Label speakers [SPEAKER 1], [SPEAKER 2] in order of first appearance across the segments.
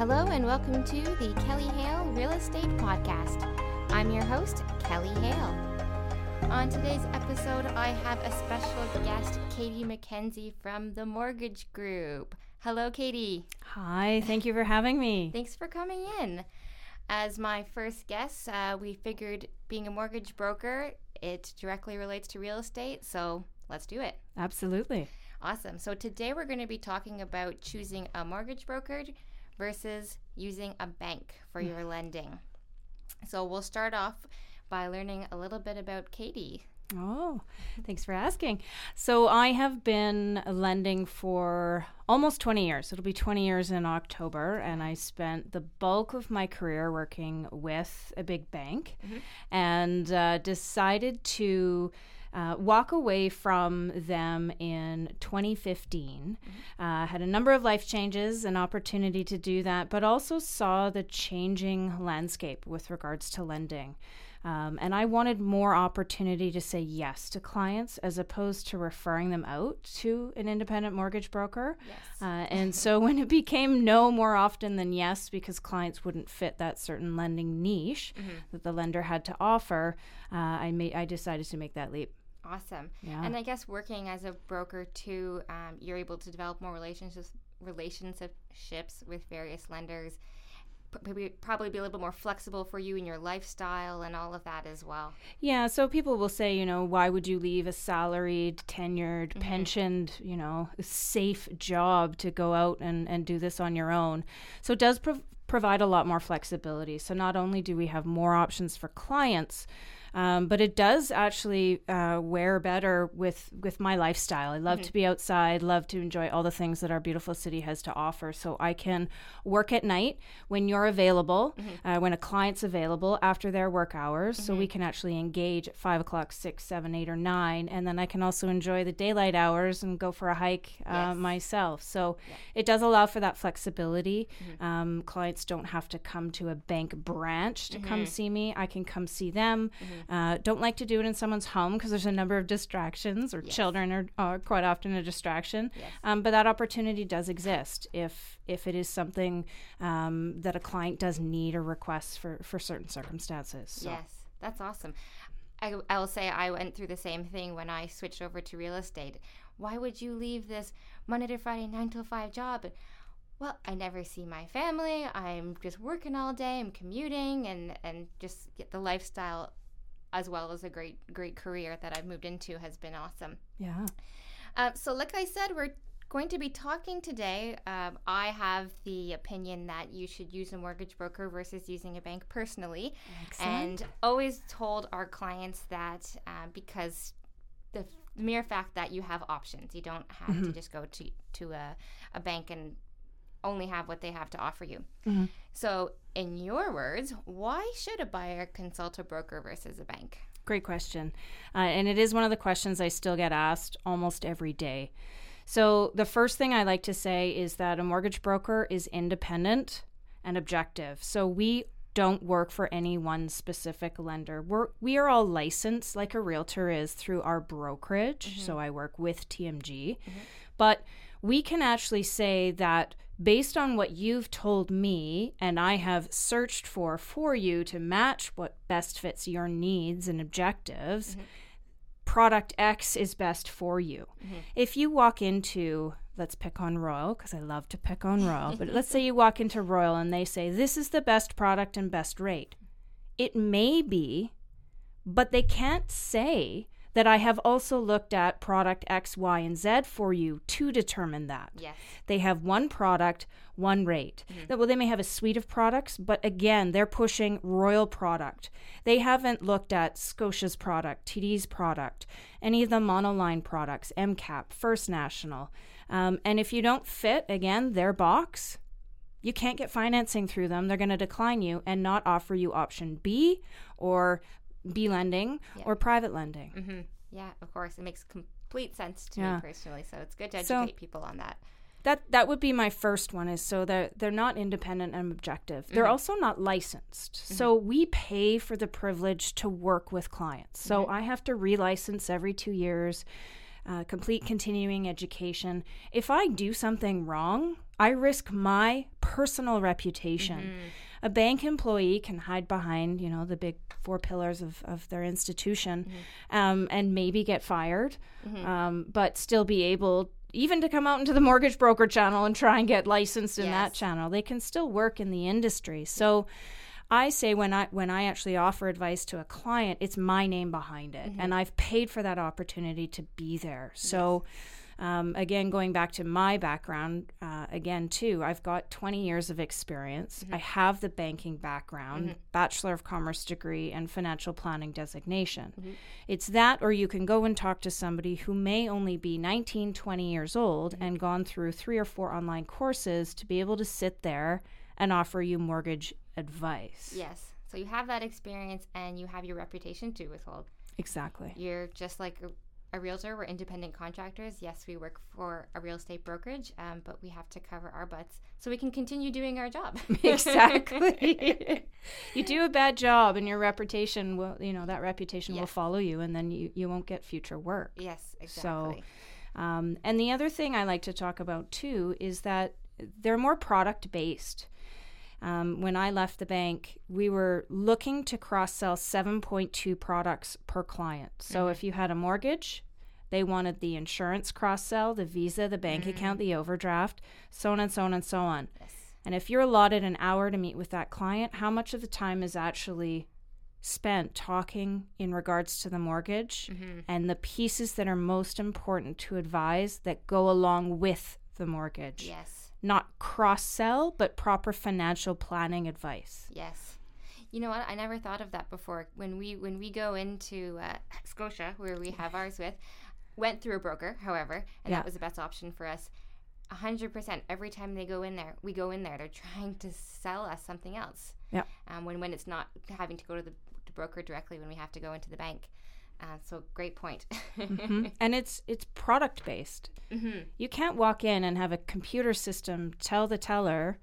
[SPEAKER 1] Hello and welcome to the Kelly Hale Real Estate Podcast. I'm your host, Kelly Hale. On today's episode, I have a special guest, Katy Mackenzie from the Mortgage Group. Hello, Katy.
[SPEAKER 2] Hi, thank you for having me.
[SPEAKER 1] Thanks for coming in. As my first guest, uh, we figured being a mortgage broker, it directly relates to real estate, so let's do it.
[SPEAKER 2] Absolutely.
[SPEAKER 1] Awesome. So today we're going to be talking about choosing a mortgage broker versus using a bank for your lending. So we'll start off by learning a little bit about Katy.
[SPEAKER 2] Oh, thanks for asking. So, I have been lending for almost 20 years. It'll be 20 years in October, and I spent the bulk of my career working with a big bank and uh, decided to. Uh, walk away from them in 2015. Uh, had a number of life changes, an opportunity to do that, but also saw the changing landscape with regards to lending. Um, and I wanted more opportunity to say yes to clients as opposed to referring them out to an independent mortgage broker.
[SPEAKER 1] Yes.
[SPEAKER 2] Uh, and so when it became no more often than yes, because clients wouldn't fit that certain lending niche that the lender had to offer, uh, I made I decided to make that leap.
[SPEAKER 1] Awesome.
[SPEAKER 2] Yeah.
[SPEAKER 1] And I guess working as a broker too, um, you're able to develop more relationships relationships with various lenders. P- Probably, probably be a little bit more flexible for you in your lifestyle and all of that as well.
[SPEAKER 2] Yeah, so people will say, you know, why would you leave a salaried, tenured, pensioned, you know, safe job to go out and, and do this on your own? So it does prov- provide a lot more flexibility. So not only do we have more options for clients, um, but it does actually uh, wear better with with my lifestyle. I love to be outside, love to enjoy all the things that our beautiful city has to offer. So I can work at night when you're available, uh, when a client's available after their work hours. So we can actually engage at five o'clock, six, seven, eight, or nine, and then I can also enjoy the daylight hours and go for a hike uh,
[SPEAKER 1] Yes.
[SPEAKER 2] myself. So it does allow for that flexibility. Um, clients don't have to come to a bank branch to come see me. I can come see them. Uh, don't like to do it in someone's home because there's a number of distractions, or children are, are quite often a distraction. Um, but that opportunity does exist if if it is something um, that a client does need or request for for certain circumstances. So.
[SPEAKER 1] Yes, that's awesome. I, I will say I went through the same thing when I switched over to real estate. Why would you leave this Monday to Friday, nine to five job? Well, I never see my family. I'm just working all day. I'm commuting and, and just get the lifestyle as well as a great, great career that I've moved into has been awesome.
[SPEAKER 2] Yeah.
[SPEAKER 1] Uh, so, like I said, we're going to be talking today. Um, I have the opinion that you should use a mortgage broker versus using a bank personally, and always told our clients that uh, because the, mere fact that you have options, you don't have to just go to to a, a bank and only have what they have to offer you. Mm-hmm. So, in your words, why should a buyer consult a broker versus a bank?
[SPEAKER 2] Great question. Uh, and it is one of the questions I still get asked almost every day. So, the first thing I like to say is that a mortgage broker is independent and objective. So, we don't work for any one specific lender. We're, we are all licensed, like a realtor is, through our brokerage. Mm-hmm. So, I work with TMG. Mm-hmm. But we can actually say that based on what you've told me and I have searched for for you to match what best fits your needs and objectives, mm-hmm. product X is best for you. Mm-hmm. If you walk into, let's pick on Royal, because I love to pick on Royal, but let's say you walk into Royal and they say, this is the best product and best rate. It may be, but they can't say that I have also looked at product X, Y, and Z for you to determine that.
[SPEAKER 1] Yes.
[SPEAKER 2] They have one product, one rate. That- Well, they may have a suite of products, but again, they're pushing Royal product. They haven't looked at Scotia's product, TD's product, any of the monoline products, MCAP, First National. Um, and if you don't fit, again, their box, you can't get financing through them. They're going to decline you and not offer you option B or B lending or private lending.
[SPEAKER 1] hmm Yeah, of course. It makes complete sense to
[SPEAKER 2] Yeah.
[SPEAKER 1] me personally. So it's good to
[SPEAKER 2] So-
[SPEAKER 1] educate people on that.
[SPEAKER 2] That that would be my first one is so they're they're not independent and objective. They're also not licensed. So we pay for the privilege to work with clients. So I have to relicense every two years, uh, complete continuing education. If I do something wrong, I risk my personal reputation. A bank employee can hide behind, you know, the big four pillars of, of their institution mm-hmm. um, and maybe get fired, mm-hmm. um, but still be able even to come out into the mortgage broker channel and try and get licensed in yes. that channel. They can still work in the industry. So I say when I when I actually offer advice to a client, it's my name behind it, mm-hmm. and I've paid for that opportunity to be there. So. Yes um, again, going back to my background, uh, again, too, I've got 20 years of experience. Mm-hmm. I have the banking background, mm-hmm. Bachelor of Commerce degree, and financial planning designation. Mm-hmm. It's that, or you can go and talk to somebody who may only be 19, 20 years old mm-hmm. and gone through three or four online courses to be able to sit there and offer you mortgage advice.
[SPEAKER 1] Yes. So you have that experience and you have your reputation to withhold.
[SPEAKER 2] Exactly.
[SPEAKER 1] You're just like a realtor. We're independent contractors. Yes, we work for a real estate brokerage, um, but we have to cover our butts so we can continue doing our job.
[SPEAKER 2] exactly. you do a bad job, and your reputation will, you know, that reputation yes. will follow you, and then you, you won't get future work.
[SPEAKER 1] Yes, exactly.
[SPEAKER 2] So, um, and the other thing I like to talk about too is that they're more product based. Um, when I left the bank, we were looking to cross sell 7.2 products per client. So mm-hmm. if you had a mortgage, they wanted the insurance cross sell, the visa, the bank mm-hmm. account, the overdraft, so on and so on and so on. Yes. And if you're allotted an hour to meet with that client, how much of the time is actually spent talking in regards to the mortgage mm-hmm. and the pieces that are most important to advise that go along with the mortgage?
[SPEAKER 1] Yes
[SPEAKER 2] not cross sell, but proper financial planning advice.
[SPEAKER 1] Yes. You know what? I never thought of that before. When we when we go into uh, Scotia, where we have ours with, went through a broker, however, and yeah. that was the best option for us. A hundred percent. Every time they go in there, we go in there. They're trying to sell us something else.
[SPEAKER 2] Yeah.
[SPEAKER 1] Um, when when it's not having to go to the, the broker directly, when we have to go into the bank. Uh, so great point.
[SPEAKER 2] mm-hmm. And it's it's product based. Mm-hmm. You can't walk in and have a computer system tell the teller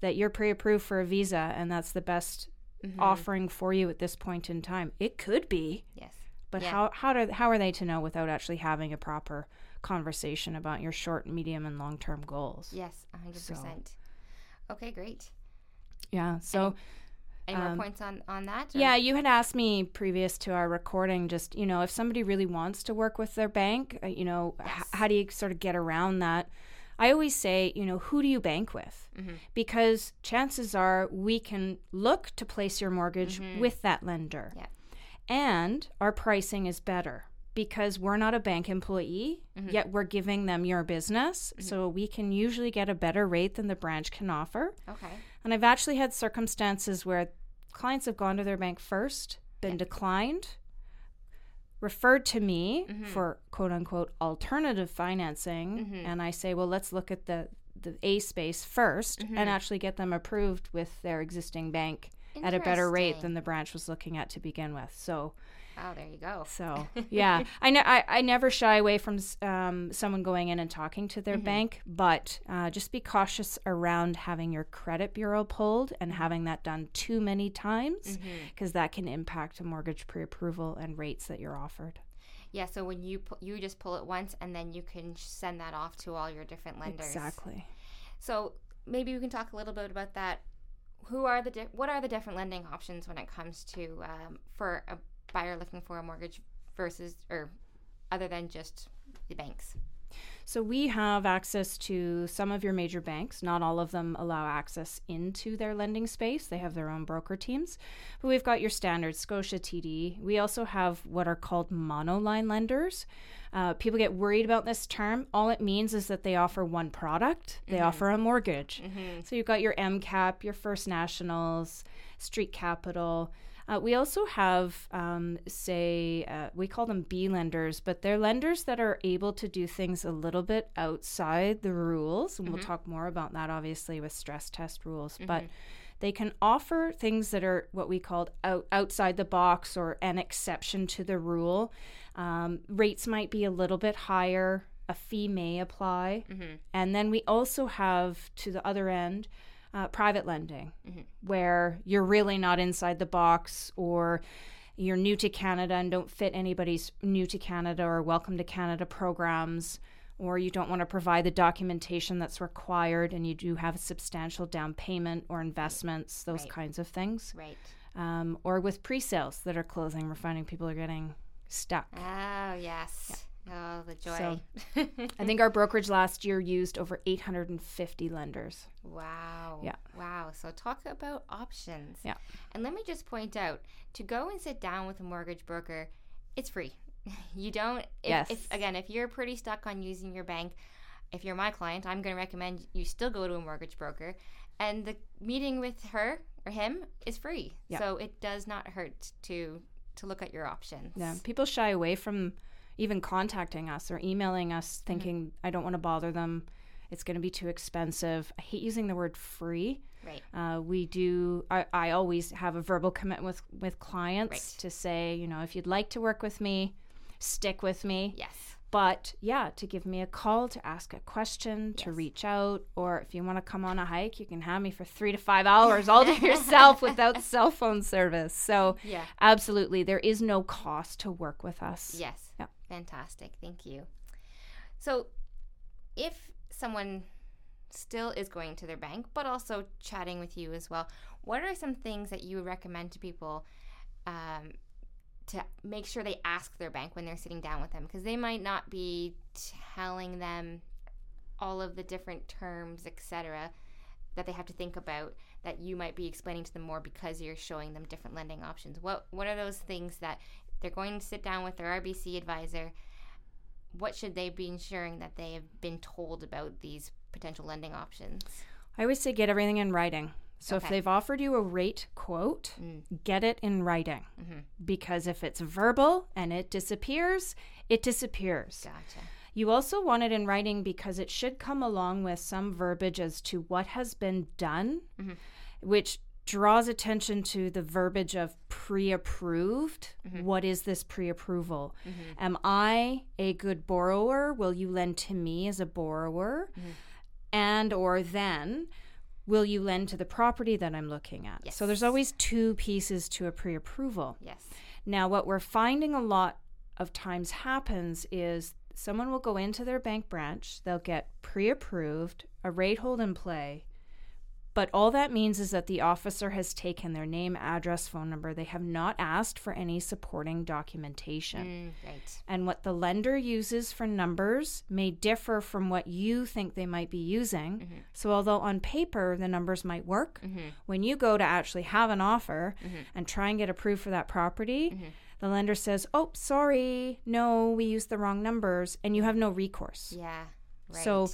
[SPEAKER 2] that you're pre-approved for a visa and that's the best mm-hmm. offering for you at this point in time. It could be.
[SPEAKER 1] Yes.
[SPEAKER 2] But yeah. how how do how are they to know without actually having a proper conversation about your short, medium, and long term goals?
[SPEAKER 1] Yes, hundred so. percent. Okay, great.
[SPEAKER 2] Yeah. So.
[SPEAKER 1] Any more um, points on on that?
[SPEAKER 2] Or? Yeah, you had asked me previous to our recording, just you know, if somebody really wants to work with their bank, uh, you know, yes. h- how do you sort of get around that? I always say, you know, who do you bank with? Mm-hmm. Because chances are we can look to place your mortgage mm-hmm. with that lender.
[SPEAKER 1] Yeah.
[SPEAKER 2] And our pricing is better because we're not a bank employee, mm-hmm. yet we're giving them your business. Mm-hmm. So we can usually get a better rate than the branch can offer.
[SPEAKER 1] Okay.
[SPEAKER 2] And I've actually had circumstances where clients have gone to their bank first, been yeah. declined, referred to me mm-hmm. for quote unquote alternative financing, mm-hmm. and I say, well, let's look at the the A space 1st mm-hmm. and actually get them approved with their existing bank at a better rate than the branch was looking at to begin with. So
[SPEAKER 1] Oh, there you go.
[SPEAKER 2] So yeah, I, ne- I I never shy away from um, someone going in and talking to their mm-hmm. bank, but uh, just be cautious around having your credit bureau pulled and having that done too many times because mm-hmm. that can impact a mortgage pre-approval and rates that you're offered.
[SPEAKER 1] Yeah, so when you pu- you just pull it once and then you can send that off to all your different lenders.
[SPEAKER 2] Exactly.
[SPEAKER 1] So maybe we can talk a little bit about that. Who are the di- what are the different lending options when it comes to um, for a buyer looking for a mortgage versus or other than just the banks?
[SPEAKER 2] So we have access to some of your major banks. Not all of them allow access into their lending space. They have their own broker teams. But we've got your standard Scotia TD. We also have what are called monoline lenders. Uh, people get worried about this term. All it means is that they offer one product. They mm-hmm. offer a mortgage. Mm-hmm. So you've got your MCAP, your First Nationals, Street Capital. Uh, we also have, um, say, uh, we call them B lenders, but they're lenders that are able to do things a little bit outside the rules. And mm-hmm. we'll talk more about that, obviously, with stress test rules. Mm-hmm. But they can offer things that are what we call out, outside the box or an exception to the rule. Um, rates might be a little bit higher, a fee may apply. Mm-hmm. And then we also have to the other end, uh, private lending, mm-hmm. where you're really not inside the box or you're new to Canada and don't fit anybody's new to Canada or welcome to Canada programs, or you don't want to provide the documentation that's required and you do have a substantial down payment or investments, those
[SPEAKER 1] Right.
[SPEAKER 2] kinds of things.
[SPEAKER 1] Right.
[SPEAKER 2] Um, or with pre sales that are closing, we're finding people are getting stuck.
[SPEAKER 1] Oh, yes. Oh, the joy.
[SPEAKER 2] So- I think our brokerage last year used over 850 lenders.
[SPEAKER 1] wow.
[SPEAKER 2] Yeah.
[SPEAKER 1] Wow. So talk about options.
[SPEAKER 2] Yeah.
[SPEAKER 1] And let me just point out to go and sit down with a mortgage broker, it's free. You don't, if,
[SPEAKER 2] Yes.
[SPEAKER 1] if again, if you're pretty stuck on using your bank, if you're my client, I'm going to recommend you still go to a mortgage broker. And the meeting with her or him is free.
[SPEAKER 2] Yeah.
[SPEAKER 1] So it does not hurt to to look at your options.
[SPEAKER 2] Yeah, people shy away from even contacting us or emailing us thinking, I don't want to bother them. It's going to be too expensive. I hate using the word free.
[SPEAKER 1] Right.
[SPEAKER 2] Uh, we do. I, I always have a verbal commitment with with clients
[SPEAKER 1] Right.
[SPEAKER 2] to say, you know, if you'd like to work with me, stick with me.
[SPEAKER 1] Yes.
[SPEAKER 2] But yeah, to give me a call, to ask a question, to
[SPEAKER 1] Yes.
[SPEAKER 2] reach out, or if you want to come on a hike, you can have me for three to five hours all to yourself without cell phone service. So
[SPEAKER 1] Yeah.
[SPEAKER 2] absolutely, there is no cost to work with us.
[SPEAKER 1] Yes. Fantastic. Thank you. So, if someone still is going to their bank, but also chatting with you as well, what are some things that you would recommend to people um, to make sure they ask their bank when they're sitting down with them? Because they might not be telling them all of the different terms, etc., that they have to think about that you might be explaining to them more because you're showing them different lending options. What what are those things that they're going to sit down with their RBC advisor? What should they be ensuring that they have been told about these potential lending options?
[SPEAKER 2] I always say get everything in writing. So if they've offered you a rate quote,
[SPEAKER 1] Mm.
[SPEAKER 2] get it in writing.
[SPEAKER 1] Mhm.
[SPEAKER 2] Because if it's verbal and it disappears, it disappears.
[SPEAKER 1] Gotcha.
[SPEAKER 2] You also want it in writing because it should come along with some verbiage as to what has been done,
[SPEAKER 1] Mhm.
[SPEAKER 2] which draws attention to the verbiage of pre approved. What is this pre approval?
[SPEAKER 1] Mhm.
[SPEAKER 2] Am I a good borrower? Will you lend to me as a borrower?
[SPEAKER 1] Mhm.
[SPEAKER 2] And or then will you lend to the property that I'm looking at? So there's always two pieces to a pre approval.
[SPEAKER 1] Yes.
[SPEAKER 2] Now, what we're finding a lot of times happens is someone will go into their bank branch, they'll get pre approved, a rate hold in play, but all that means is that the officer has taken their name, address, phone number. They have not asked for any supporting documentation.
[SPEAKER 1] Mm, right.
[SPEAKER 2] And what the lender uses for numbers may differ from what you think they might be using.
[SPEAKER 1] Mhm.
[SPEAKER 2] So, although on paper the numbers might work,
[SPEAKER 1] Mhm.
[SPEAKER 2] when you go to actually have an offer
[SPEAKER 1] Mhm.
[SPEAKER 2] and try and get approved for that property,
[SPEAKER 1] Mhm.
[SPEAKER 2] the lender says, Oh, sorry, no, we used the wrong numbers, and you have no recourse.
[SPEAKER 1] Yeah. Right.
[SPEAKER 2] So,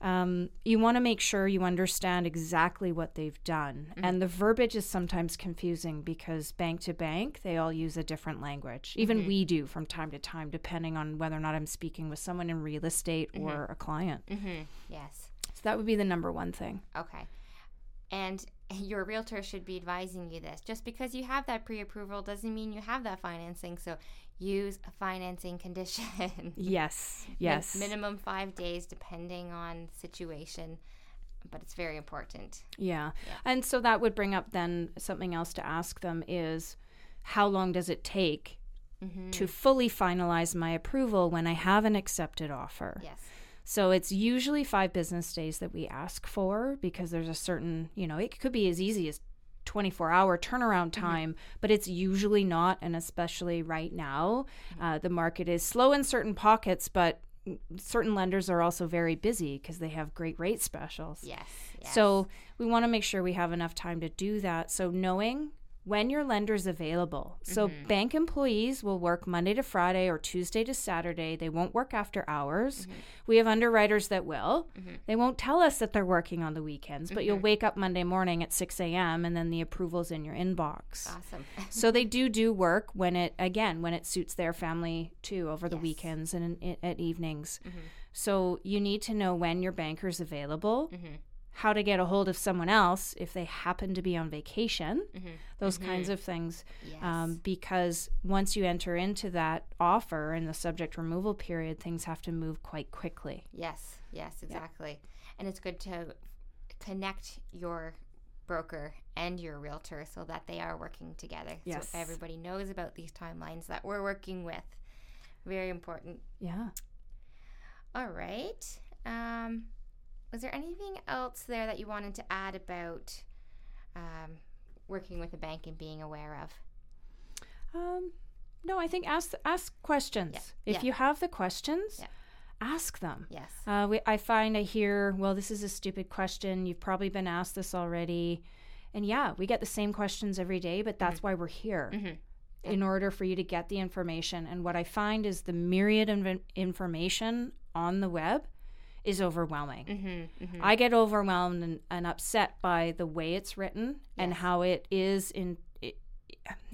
[SPEAKER 2] um, you want to make sure you understand exactly what they've done.
[SPEAKER 1] Mm-hmm.
[SPEAKER 2] And the verbiage is sometimes confusing because bank to bank, they all use a different language. Even
[SPEAKER 1] Mm-hmm.
[SPEAKER 2] we do from time to time, depending on whether or not I'm speaking with someone in real estate or a client.
[SPEAKER 1] Mhm. Yes.
[SPEAKER 2] So, that would be the number one thing.
[SPEAKER 1] Okay. And your realtor should be advising you this. Just because you have that pre approval doesn't mean you have that financing. So use a financing condition.
[SPEAKER 2] Yes, yes.
[SPEAKER 1] minimum five days, depending on situation. But it's very important.
[SPEAKER 2] Yeah.
[SPEAKER 1] Yeah.
[SPEAKER 2] And so that would bring up then something else to ask them is how long does it take
[SPEAKER 1] Mm-hmm.
[SPEAKER 2] to fully finalize my approval when I have an accepted offer?
[SPEAKER 1] Yes.
[SPEAKER 2] So it's usually five business days that we ask for because there's a certain, you know, it could be as easy as 24 hour turnaround time, but it's usually not. And especially right now, uh, the market is slow in certain pockets, but certain lenders are also very busy because they have great rate specials.
[SPEAKER 1] Yes. yes.
[SPEAKER 2] So we want to make sure we have enough time to do that. So knowing when your lender's available. So
[SPEAKER 1] Mm-hmm.
[SPEAKER 2] bank employees will work Monday to Friday or Tuesday to Saturday. They won't work after hours.
[SPEAKER 1] Mm-hmm.
[SPEAKER 2] We have underwriters that will. They won't tell us that they're working on the weekends, but you'll
[SPEAKER 1] Mm-hmm.
[SPEAKER 2] wake up Monday morning at 6 a.m. and then the approval's in your inbox.
[SPEAKER 1] awesome.
[SPEAKER 2] so they do do work when it again when it suits their family too over the
[SPEAKER 1] Yes.
[SPEAKER 2] weekends and in, at evenings.
[SPEAKER 1] Mhm.
[SPEAKER 2] So you need to know when your banker's available
[SPEAKER 1] Mhm.
[SPEAKER 2] How to get a hold of someone else if they happen to be on vacation,
[SPEAKER 1] Mhm.
[SPEAKER 2] those kinds of things.
[SPEAKER 1] Yes.
[SPEAKER 2] Um, because once you enter into that offer and the subject removal period, things have to move quite quickly.
[SPEAKER 1] Yes, yes, exactly. And it's good to connect your broker and your realtor so that they are working together.
[SPEAKER 2] Yes.
[SPEAKER 1] So everybody knows about these timelines that we're working with. Very important.
[SPEAKER 2] Yeah.
[SPEAKER 1] All right. Um, was there anything else there that you wanted to add about um, working with a bank and being aware of?
[SPEAKER 2] Um, no, I think ask ask questions.
[SPEAKER 1] Yeah.
[SPEAKER 2] If
[SPEAKER 1] Yeah.
[SPEAKER 2] you have the questions,
[SPEAKER 1] Yeah.
[SPEAKER 2] ask them.
[SPEAKER 1] Yes.
[SPEAKER 2] Uh, we, I find I hear, well, this is a stupid question. You've probably been asked this already. And yeah, we get the same questions every day, but that's why we're here
[SPEAKER 1] Mhm.
[SPEAKER 2] in order for you to get the information. And what I find is the myriad of in- information on the web is overwhelming.
[SPEAKER 1] Mm-hmm, mm-hmm.
[SPEAKER 2] I get overwhelmed and, and upset by the way it's written and how it is in it,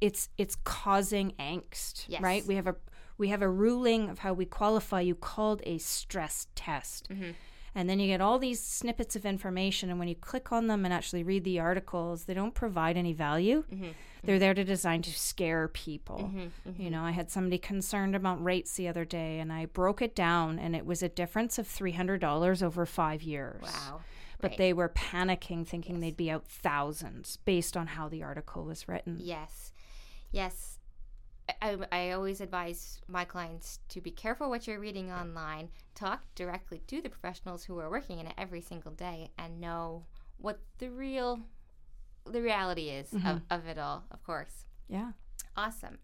[SPEAKER 2] it's it's causing angst
[SPEAKER 1] Yes.
[SPEAKER 2] right we have a we have a ruling of how we qualify you called a stress test
[SPEAKER 1] Mhm.
[SPEAKER 2] And then you get all these snippets of information and when you click on them and actually read the articles they don't provide any value
[SPEAKER 1] Mhm.
[SPEAKER 2] they're there to design to scare people
[SPEAKER 1] Mhm.
[SPEAKER 2] you know, I had somebody concerned about rates the other day and I broke it down and it was a difference of $300 over five years.
[SPEAKER 1] Wow.
[SPEAKER 2] But
[SPEAKER 1] Right.
[SPEAKER 2] they were panicking, thinking they'd be out thousands based on how the article was written.
[SPEAKER 1] Yes. Yes. I, I always advise my clients to be careful what you're reading online. Talk directly to the professionals who are working in it every single day and know what the real the reality is of, mm-hmm. of it all, of course.
[SPEAKER 2] Yeah.
[SPEAKER 1] Awesome.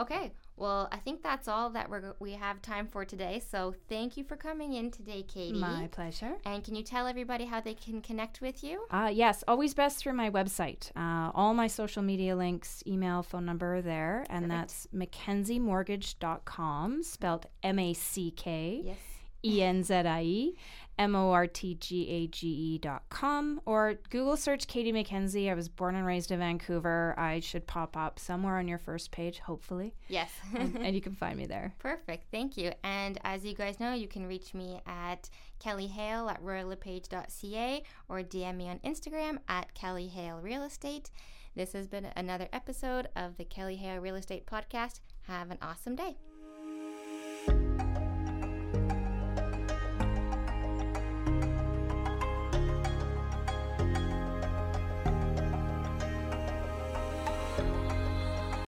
[SPEAKER 1] Okay, well, I think that's all that we're, we have time for today. So thank you for coming in today, Katy.
[SPEAKER 2] My pleasure.
[SPEAKER 1] and can you tell everybody how they can connect with you?
[SPEAKER 2] Uh, yes, always best through my website. Uh, all my social media links, email, phone number are there. And
[SPEAKER 1] Perfect.
[SPEAKER 2] that's mackenziemortgage.com, spelled M A C K. E N Z I E M O R T G A G E dot com or Google search Katy Mackenzie. I was born and raised in Vancouver. I should pop up somewhere on your first page, hopefully,
[SPEAKER 1] Yes.
[SPEAKER 2] and, and you can find me there.
[SPEAKER 1] Perfect. Thank you. And as you guys know, you can reach me at Kelly Hale at royallepage.ca or DM me on Instagram at Kelly Hale Real Estate. This has been another episode of the Kelly Hale Real Estate Podcast. Have an awesome day.